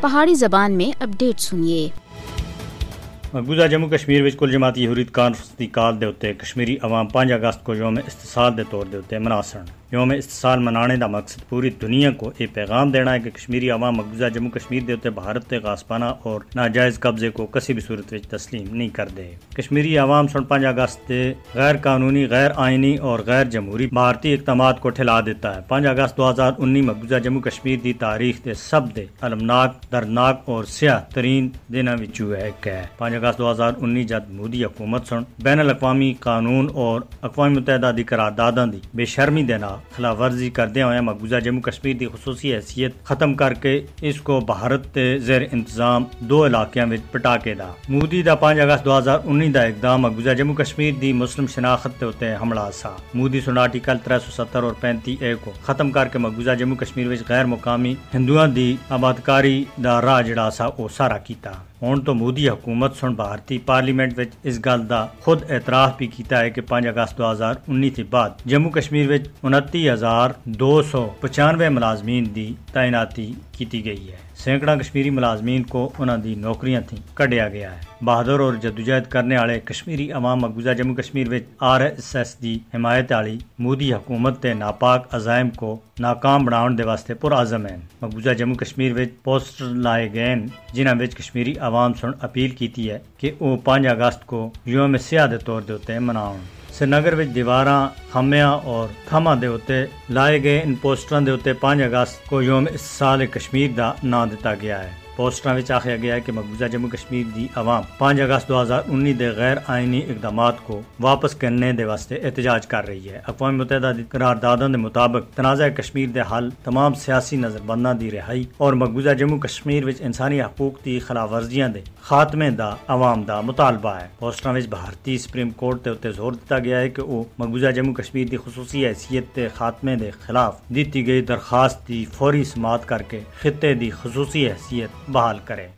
پہاڑی زبان میں اپڈیٹ سنیے۔ مقبوضہ جموں کشمیر وچ کل جماعتی یہودیت کانفرنس دی کال دے اوتے کشمیری عوام 5 اگست کو یوم استحصال دے طور دے اوتے مناسن یوم استحصال منانے دا مقصد پوری دنیا کو یہ پیغام دینا ہے کہ کشمیری عوام مقبوضہ جموں کشمیر دے اوتے بھارت تے غاسبانہ اور ناجائز قبضے کو کسی بھی صورت وچ تسلیم نہیں کر دے کشمیری عوام سن 5 اگست دے غیر قانونی، غیر آئینی اور غیر جمہوری بھارتی اقدامات کو ٹھلا دیتا ہے۔ 5 اگست 2019 مقبوضہ جموں کشمیر دی تاریخ دے سب دے المناک دردناک اور سیاہ ترین دنوں وچوں ایک ہے 5 اگست 2019 جد مودی حکومت سن بین الاقوامی قانون اور اقوام متحدہ دی قرارداداں دی بے شرمی دے نال خلاف ورزی کردے ہوئے مقبوضہ جموں کشمیر دی خصوصی حیثیت ختم کر کے اس کو بھارت تے زیر انتظام دو علاقیاں وچ پٹا کے دا۔ مودی دا 5 اگست 2019 دا اقدام مقبوضہ جموں کشمیر دی مسلم شناخت تے ہوتے حملہ سا۔ مودی سن آرٹیکل 370 اور 35 اے کو ختم کر کے مقبوضہ جموں کشمیر وچ غیر مقامی ہندوؤں دی آبادکاری دا راہ جڑا سا او سارا کیتا۔ ہوں تو مودی حکومت سن بھارتی پارلیمنٹ وچ اس گل دا خود اعتراف بھی کیتا ہے کہ 5 اگست 2019 کے بعد جموں کشمیر وچ 29295 ملازمین دی تعیناتی کیتی گئی ہے سینکڑا کشمیری ملازمین کو انہاں دی نوکریاں تھیں کڈیا گیا ہے بہادر اور جدوجہد کرنے والے کشمیری عوام مقبوضہ جموں کشمیر وچ آر ایس ایس دی حمایت والی مودی حکومت تے ناپاک عزائم کو ناکام بناؤن دے واسطے پرعزم ہیں مقبوضہ جموں کشمیر وچ پوسٹر لائے گئے جنہاں وچ کشمیری عوام سن اپیل کیتی ہے کہ او 5 اگست کو یوم سیاہ دے طور دے اوتے مناؤن سری نگر وچ دیواراں خمیاں اور تھما دے اوتے لائے گئے ان پوسٹراں دے اوتے 5 اگست کو یوم سال کشمیر دا نام دتا گیا ہے۔ پوسٹراں وچ آکھیا گیا ہے کہ مقبوضہ جموں کشمیر دی عوام 5 اگست 2019 دے غیر آئینی اقدامات کو واپس کرنے دے واسطے احتجاج کر رہی ہے۔ اقوام متحدہ دی قراردادوں دے مطابق تنازع کشمیر دے حل تمام سیاسی نظر بنداں دی رہائی اور مقبوضہ جموں کشمیر وچ انسانی حقوق دی خلاف ورزیاں دے خاتمے دا عوام دا مطالبہ ہے۔ پوسٹراں وچ بھارتی سپریم کورٹ تے اوتے زور دتا گیا ہے کہ او مقبوضہ جموں کشمیر دی خصوصی حیثیت تے خاتمے دے خلاف دتی گئی درخواست دی فوری سماعت کر کے خطے دی خصوصی حیثیت بحال کریں۔